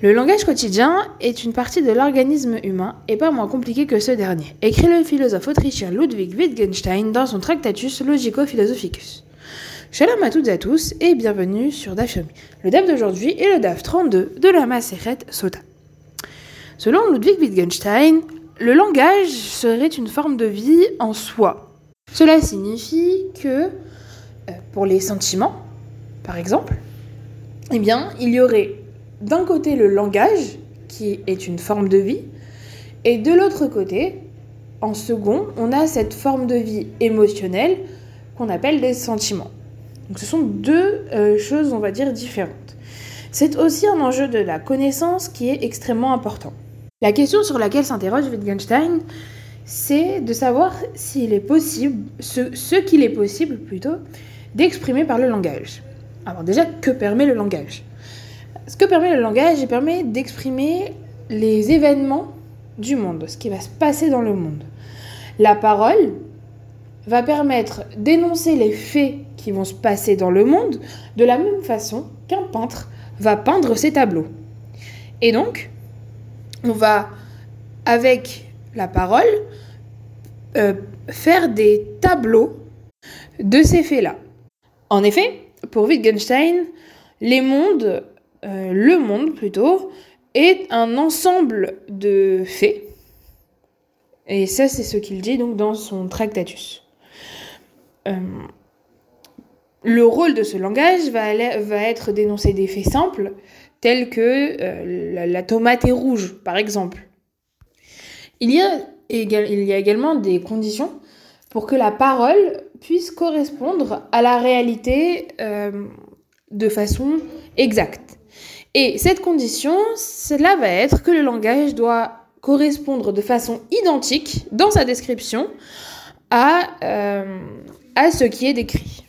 Le langage quotidien est une partie de l'organisme humain et pas moins compliqué que ce dernier, écrit le philosophe autrichien Ludwig Wittgenstein dans son Tractatus Logico-Philosophicus. Shalom à toutes et à tous et bienvenue sur DAF Le DAF d'aujourd'hui est le DAF 32 de la Maseret Sota. Selon Ludwig Wittgenstein, le langage serait une forme de vie en soi. Cela signifie que, euh, pour les sentiments, par exemple, eh bien, il y aurait d'un côté le langage, qui est une forme de vie, et de l'autre côté, en second, on a cette forme de vie émotionnelle qu'on appelle des sentiments. Donc ce sont deux euh, choses, on va dire, différentes. C'est aussi un enjeu de la connaissance qui est extrêmement important. La question sur laquelle s'interroge Wittgenstein, c'est de savoir s'il est possible, ce, ce qu'il est possible plutôt, d'exprimer par le langage. Alors déjà, que permet le langage? Ce que permet le langage, il permet d'exprimer les événements du monde, ce qui va se passer dans le monde. La parole va permettre d'énoncer les faits qui vont se passer dans le monde de la même façon qu'un peintre va peindre ses tableaux. Et donc, on va, avec la parole, euh, faire des tableaux de ces faits-là. En effet, pour Wittgenstein, les mondes euh, le monde plutôt, est un ensemble de faits. Et ça, c'est ce qu'il dit donc dans son Tractatus. Euh, le rôle de ce langage va, être d'énoncer des faits simples, tels que euh, la, tomate est rouge, par exemple. Il y a également des conditions pour que la parole puisse correspondre à la réalité de façon exacte. Et cette condition, cela va être que le langage doit correspondre de façon identique dans sa description à, euh, à ce qui est décrit.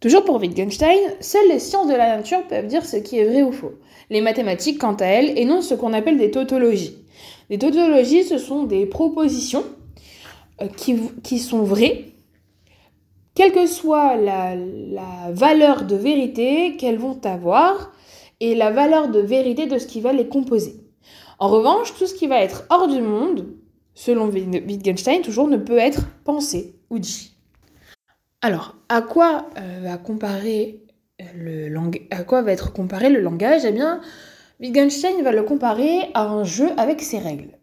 Toujours pour Wittgenstein, seules les sciences de la nature peuvent dire ce qui est vrai ou faux. Les mathématiques, quant à elles, énoncent ce qu'on appelle des tautologies. Les tautologies, ce sont des propositions euh, qui, qui, sont vraies, quelle que soit la, la valeur de vérité qu'elles vont avoir, et la valeur de vérité de ce qui va les composer. En revanche, tout ce qui va être hors du monde, selon Wittgenstein, toujours ne peut être pensé ou dit. Alors, à quoi, euh, quoi va être comparé le langage? Eh bien, Wittgenstein va le comparer à un jeu avec ses règles.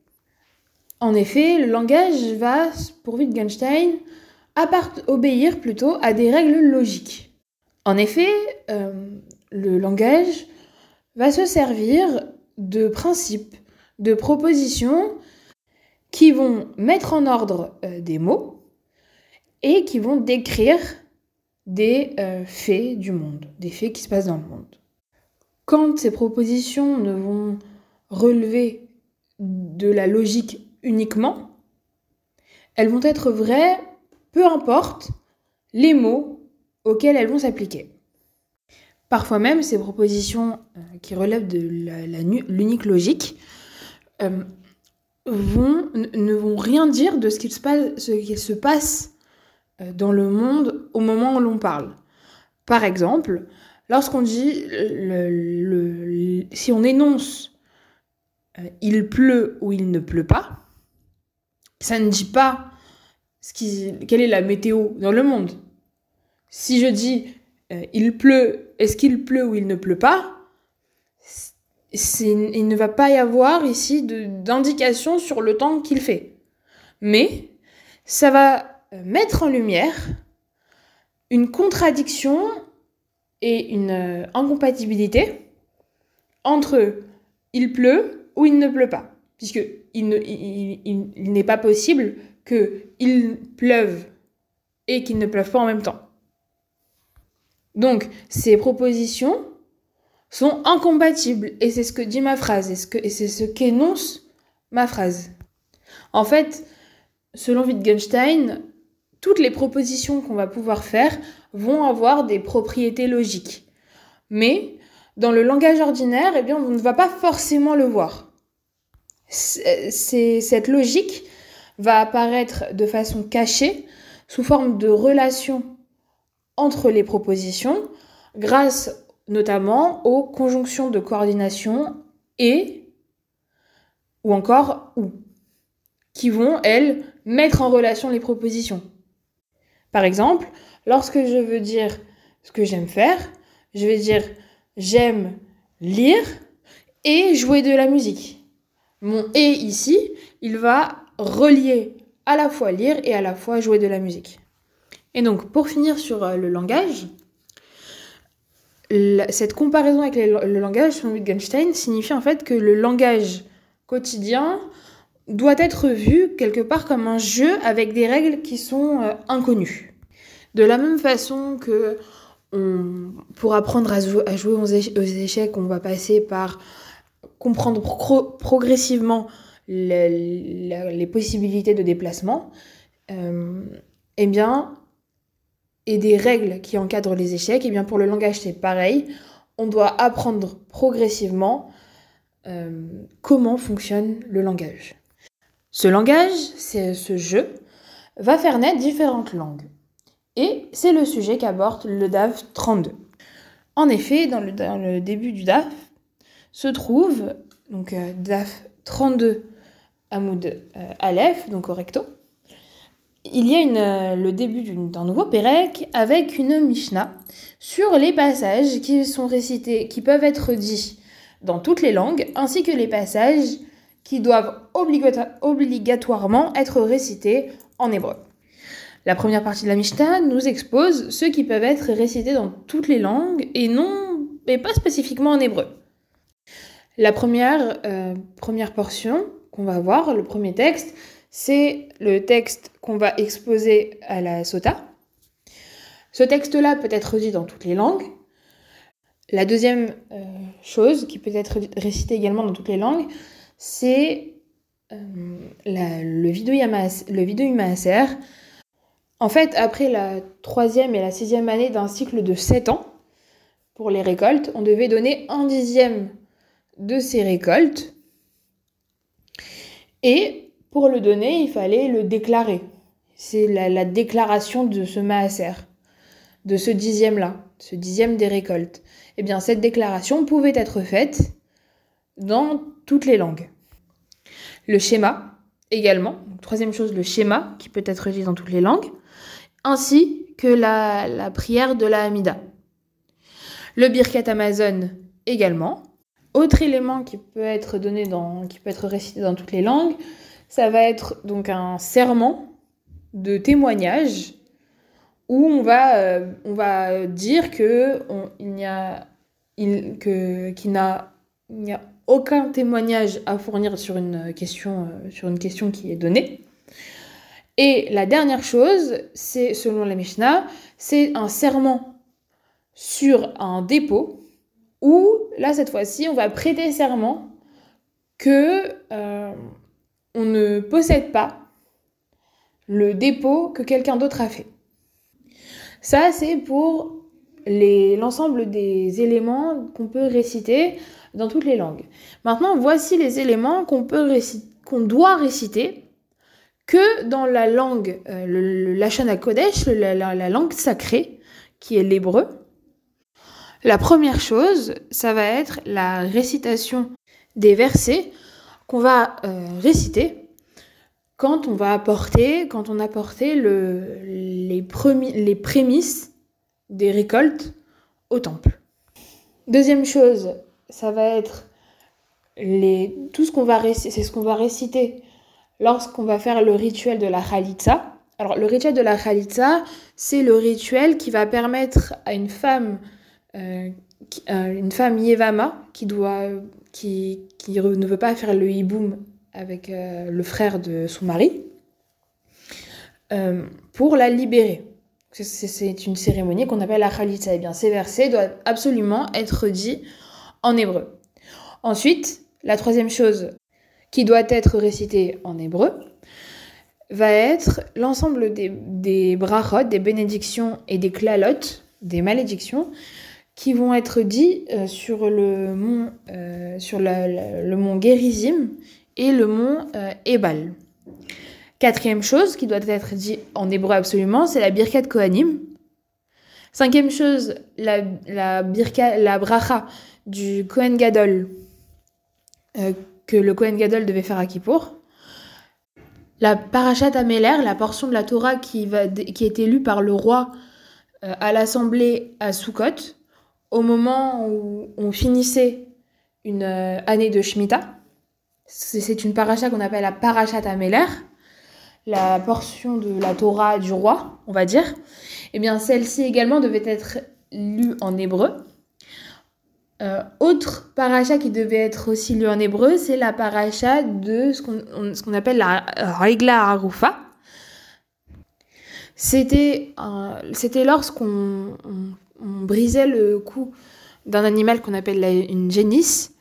En effet, le langage va, pour Wittgenstein, obéir plutôt à des règles logiques. En effet, euh, le langage va se servir de principes, de propositions qui vont mettre en ordre euh, des mots et qui vont décrire des euh, faits du monde, des faits qui se passent dans le monde. Quand ces propositions ne vont relever de la logique uniquement, elles vont être vraies peu importe les mots auxquels elles vont s'appliquer. Parfois même, ces propositions euh, qui relèvent de l'unique logique euh, vont, ne vont rien dire de ce qu'il se passe, euh, dans le monde au moment où l'on parle. Par exemple, lorsqu'on dit, le, si on énonce il pleut ou il ne pleut pas, ça ne dit pas ce qui, quelle est la météo dans le monde. Si je dis il pleut est-ce qu'il pleut ou il ne pleut pas? Il ne va pas y avoir ici d'indication sur le temps qu'il fait. Mais ça va mettre en lumière une contradiction et une euh, incompatibilité entre il pleut ou il ne pleut pas. Puisque il n'est pas possible qu'il pleuve et qu'il ne pleuve pas en même temps. Donc, ces propositions sont incompatibles. Et c'est ce que dit ma phrase, et c'est ce qu'énonce ma phrase. En fait, selon Wittgenstein, toutes les propositions qu'on va pouvoir faire vont avoir des propriétés logiques. Mais dans le langage ordinaire, eh bien, on ne va pas forcément le voir. cette logique va apparaître de façon cachée, sous forme de relations entre les propositions grâce notamment aux conjonctions de coordination et ou encore ou, qui vont, elles, mettre en relation les propositions. Par exemple, lorsque je veux dire ce que j'aime faire, je vais dire j'aime lire et jouer de la musique. Mon et ici, il va relier à la fois lire et à la fois jouer de la musique. Et donc, pour finir sur euh, le langage, cette comparaison avec le langage, selon Wittgenstein, signifie en fait que le langage quotidien doit être vu quelque part comme un jeu avec des règles qui sont euh, inconnues. De la même façon que pour apprendre à, jouer aux échecs, on va passer par comprendre progressivement les, possibilités de déplacement, euh, eh bien, et des règles qui encadrent les échecs, et eh bien pour le langage c'est pareil. On doit apprendre progressivement euh, comment fonctionne le langage. Ce langage, c'est ce jeu, va faire naître différentes langues. Et c'est le sujet qu'aborde le DAF 32. En effet, dans le, début du DAF se trouve donc euh, DAF 32 Hamoud euh, Aleph, donc au recto, il y a une, euh, le début d'un nouveau Pérec avec une Mishnah sur les passages qui sont récités, qui peuvent être dits dans toutes les langues, ainsi que les passages qui doivent obligatoirement être récités en hébreu. La première partie de la Mishnah nous expose ceux qui peuvent être récités dans toutes les langues et non, mais pas spécifiquement en hébreu. La euh, première portion qu'on va voir, le premier texte, c'est le texte qu'on va exposer à la sota. Ce texte-là peut être dit dans toutes les langues. La deuxième euh, chose qui peut être récitée également dans toutes les langues, c'est euh, le vidéo Maaser. En fait, après la troisième et la sixième année d'un cycle de sept ans, pour les récoltes, on devait donner un dixième de ces récoltes. Et pour le donner, il fallait le déclarer. C'est la, déclaration de ce maaser, de ce dixième-là, ce dixième des récoltes. Eh bien, cette déclaration pouvait être faite dans toutes les langues. Le schéma, également. troisième chose, le schéma, qui peut être dit dans toutes les langues, ainsi que la, prière de la Hamida. Le Birkat Amazon, également. Autre élément qui peut être donné dans, qui peut être récité dans toutes les langues, ça va être donc un serment de témoignage où on va, euh, on va dire que il n'y a, qu'il n'a, il n'y a aucun témoignage à fournir sur une question, euh, sur une question qui est donnée. Et la dernière chose, c'est selon la Mishnah, c'est un serment sur un dépôt où là cette fois-ci on va prêter serment que euh, on ne possède pas le dépôt que quelqu'un d'autre a fait. Ça, c'est pour l'ensemble des éléments qu'on peut réciter dans toutes les langues. Maintenant, voici les éléments qu'on peut qu'on doit réciter que dans la langue, euh, Kodesh, la langue sacrée, qui est l'hébreu. La première chose, ça va être la récitation des versets qu'on va euh, réciter quand on va apporter, quand on a porté le, les, les prémices des récoltes au temple. Deuxième chose, ça va être les, tout ce qu'on va c'est ce qu'on va réciter lorsqu'on va faire le rituel de la Khalitsa. Alors le rituel de la Khalitsa, c'est le rituel qui va permettre à une femme, euh, euh, une femme Yevama, qui doit qui, ne veut pas faire le hiboum avec euh, le frère de son mari, euh, pour la libérer. C'est une cérémonie qu'on appelle la khalitsa. Et eh bien, ces versets doivent absolument être dits en hébreu. Ensuite, la troisième chose qui doit être récitée en hébreu va être l'ensemble des, des brachot, des bénédictions et des klalotes, des malédictions, qui vont être dits euh, sur le mont, euh, et le mont euh, Ebal. Quatrième chose qui doit être dit en hébreu absolument, c'est la Birkat Kohanim. Cinquième chose, la, la, bracha du Kohen Gadol euh, que le Kohen Gadol devait faire à Kippour. La Parashat Améler, la portion de la Torah qui, va, qui est élue par le roi euh, à l'assemblée à Sukkot, au moment où on finissait une euh, année de Shemitah. C'est une paracha qu'on appelle la Parashat Améler, la portion de la Torah du roi, on va dire. Eh bien, celle-ci également devait être lue en hébreu. Euh, autre paracha qui devait être aussi lu en hébreu, c'est la paracha de ce qu'on appelle la Regla Arufa. C'était lorsqu'on brisait le cou d'un animal qu'on appelle une génisse.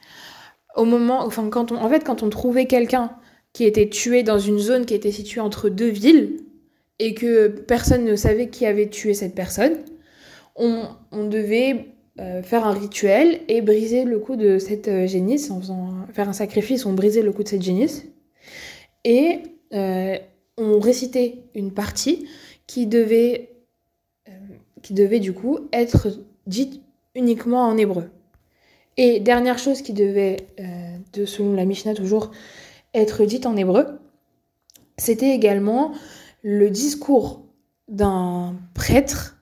Au moment, enfin, quand on, en fait, quand on trouvait quelqu'un qui était tué dans une zone qui était située entre deux villes et que personne ne savait qui avait tué cette personne, on, on devait euh, faire un rituel et briser le cou de cette euh, génisse en faisant faire un sacrifice, on brisait le cou de cette génisse et euh, on récitait une partie qui devait qui devait du coup être dite uniquement en hébreu. Et dernière chose qui devait, de, selon la Mishnah toujours, être dite en hébreu, c'était également le discours d'un prêtre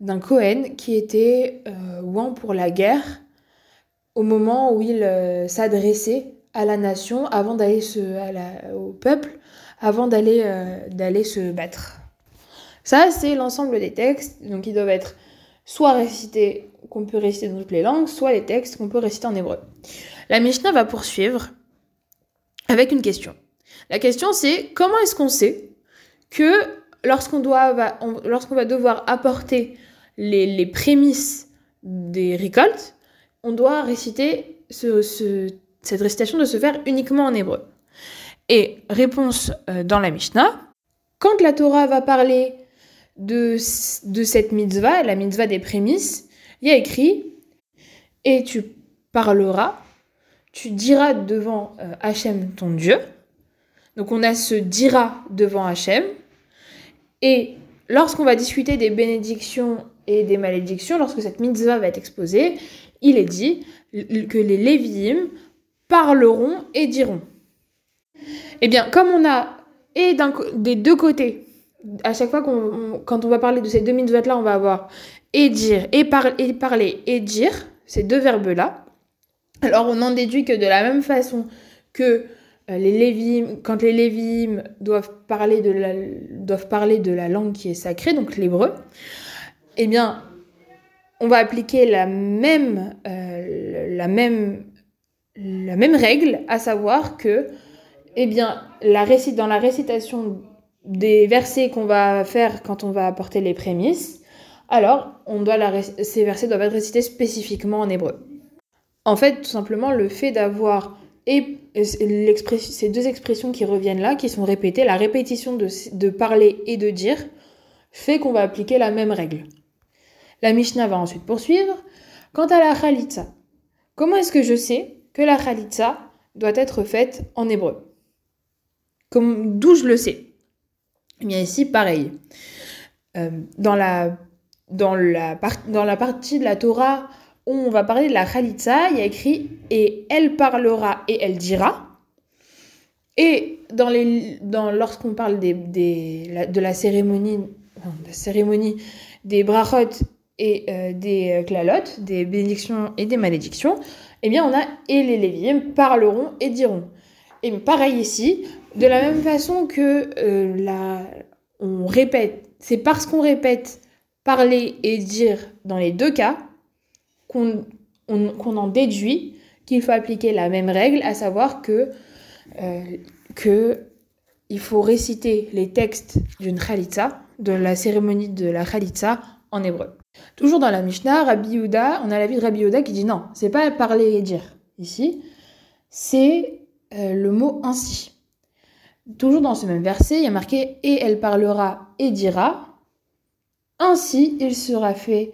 d'un Cohen qui était euh, ouan pour la guerre au moment où il euh, s'adressait à la nation avant d'aller au peuple avant d'aller euh, d'aller se battre. Ça c'est l'ensemble des textes donc ils doivent être soit récités qu'on peut réciter dans toutes les langues, soit les textes qu'on peut réciter en hébreu. La Mishnah va poursuivre avec une question. La question c'est comment est-ce qu'on sait que lorsqu'on va devoir apporter les, prémices des récoltes, on doit réciter cette récitation de se faire uniquement en hébreu. Et réponse euh, dans la Mishnah, quand la Torah va parler de, de cette mitzvah, la mitzvah des prémices, il y a écrit Et tu parleras, tu diras devant euh, Hachem ton Dieu. Donc on a ce dira devant Hachem. Et lorsqu'on va discuter des bénédictions et des malédictions, lorsque cette mitzvah va être exposée, il est dit que les Lévi'im parleront et diront. Eh bien, comme on a et des deux côtés, à chaque fois qu'on quand on va parler de ces deux mitzvahs-là, on va avoir et dire, et, et parler, et dire, ces deux verbes-là. Alors on en déduit que de la même façon que euh, les Lévim, quand les Lévim doivent parler, de la, langue qui est sacrée, donc l'hébreu, eh bien, on va appliquer la même, euh, règle, à savoir que, eh bien, dans la récitation des versets qu'on va faire quand on va apporter les prémices, alors on doit la, ces versets doivent être récités spécifiquement en hébreu. En fait, tout simplement, le fait d'avoir ces deux expressions qui reviennent là, qui sont répétées, la répétition de, de parler et de dire, fait qu'on va appliquer la même règle. La Mishnah va ensuite poursuivre. Quant à la Khalitsa, comment est-ce que je sais que la Khalitsa doit être faite en hébreu? D'où je le sais? Eh bien ici, pareil. Euh, dans, la, dans, la dans la partie de la Torah où on va parler de la Khalitsa, il y a écrit « et elle parlera et elle dira ». Et dans dans, lorsqu'on parle des, des, de la cérémonie, la cérémonie des brachot et euh, des clalotes, des bénédictions et des malédictions, eh bien on a et les Lévi'im parleront et diront. Et pareil ici, de la même façon que euh, on répète, c'est parce qu'on répète parler et dire dans les deux cas qu'on on, en déduit qu'il faut appliquer la même règle, à savoir que, euh, que il faut réciter les textes d'une khalitza, de la cérémonie de la khalitza en hébreu. Toujours dans la Mishnah, Rabbi Yehuda, on a l'avis de Rabbi Yehuda qui dit non, c'est pas parler et dire ici, c'est euh, le mot ainsi. Toujours dans ce même verset, il y a marqué et elle parlera et dira. Ainsi, il sera fait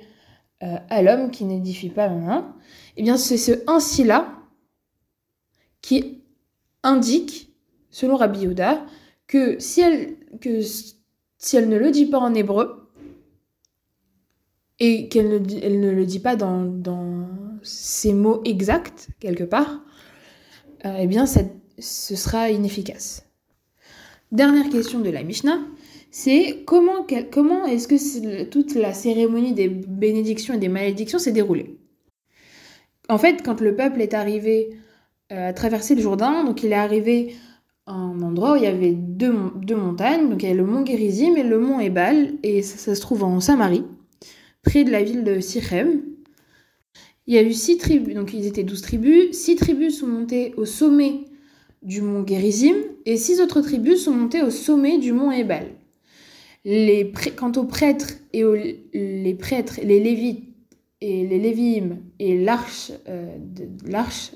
euh, à l'homme qui n'édifie pas la main. Eh bien, c'est ce ainsi-là qui indique, selon Rabbi Yehuda, que si elle, ne le dit pas en hébreu, et qu'elle ne, elle ne le dit pas dans, dans ses mots exacts, quelque part, euh, eh bien, ce sera inefficace. Dernière question de la Mishnah, c'est comment, comment est-ce que toute la cérémonie des bénédictions et des malédictions s'est déroulée? En fait, quand le peuple est arrivé euh, à traverser le Jourdain, donc il est arrivé à un endroit où il y avait deux, montagnes, donc il y avait le mont Gérizim et le mont Ebal, et ça, se trouve en Samarie, près de la ville de Sichem. Il y a eu six tribus, donc ils étaient douze tribus, six tribus sont montées au sommet du mont Gérizim, et six autres tribus sont montées au sommet du mont Ebal les quant aux prêtres et les prêtres, les lévites et les lévim et l'arche euh,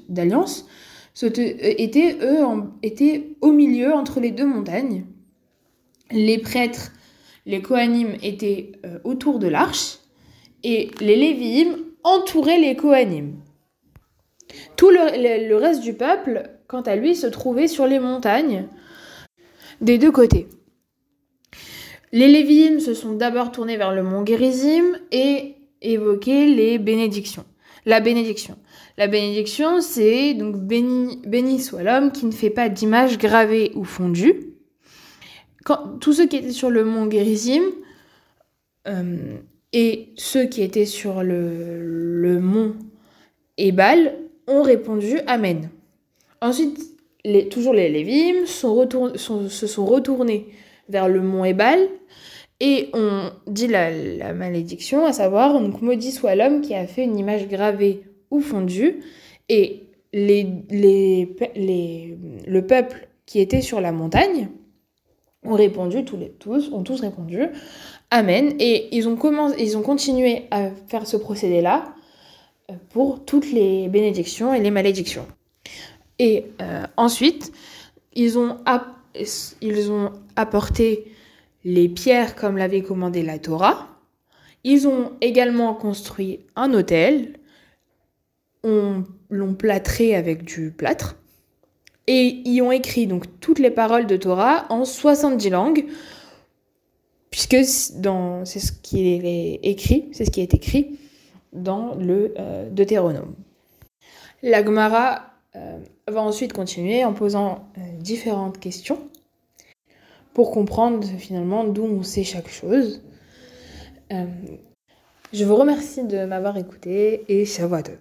d'alliance étaient eux étaient au milieu entre les deux montagnes. Les prêtres, les Kohanim étaient euh, autour de l'arche et les lévim entouraient les Kohanim. Tout le reste du peuple, quant à lui, se trouvait sur les montagnes des deux côtés. Les Lévi'im se sont d'abord tournés vers le mont Gérizim et évoqué les bénédictions. La bénédiction. La bénédiction, c'est donc béni, soit l'homme qui ne fait pas d'image gravée ou fondue. Quand, tous ceux qui étaient sur le mont Gérizim euh, et ceux qui étaient sur le, mont Ebal ont répondu Amen. Ensuite, toujours les Lévi'im se sont retournés vers le mont Ebal et on dit la, malédiction, à savoir, maudit soit l'homme qui a fait une image gravée ou fondue, et le peuple qui était sur la montagne ont répondu, tous, ont tous répondu, Amen, et ils ont, commencé, ils ont continué à faire ce procédé-là euh, pour toutes les bénédictions et les malédictions. Et euh, ensuite, ils ont, ils ont apporté les pierres comme l'avait commandé la Torah. Ils ont également construit un hôtel. On l'ont plâtré avec du plâtre. Et ils ont écrit donc toutes les paroles de Torah en 70 langues, puisque c'est ce qui est écrit, c'est ce qui est écrit dans le euh, Deutéronome. La Gemara va ensuite continuer en posant euh, différentes questions pour comprendre finalement d'où on sait chaque chose. Euh, je vous remercie de m'avoir écouté et Shavuot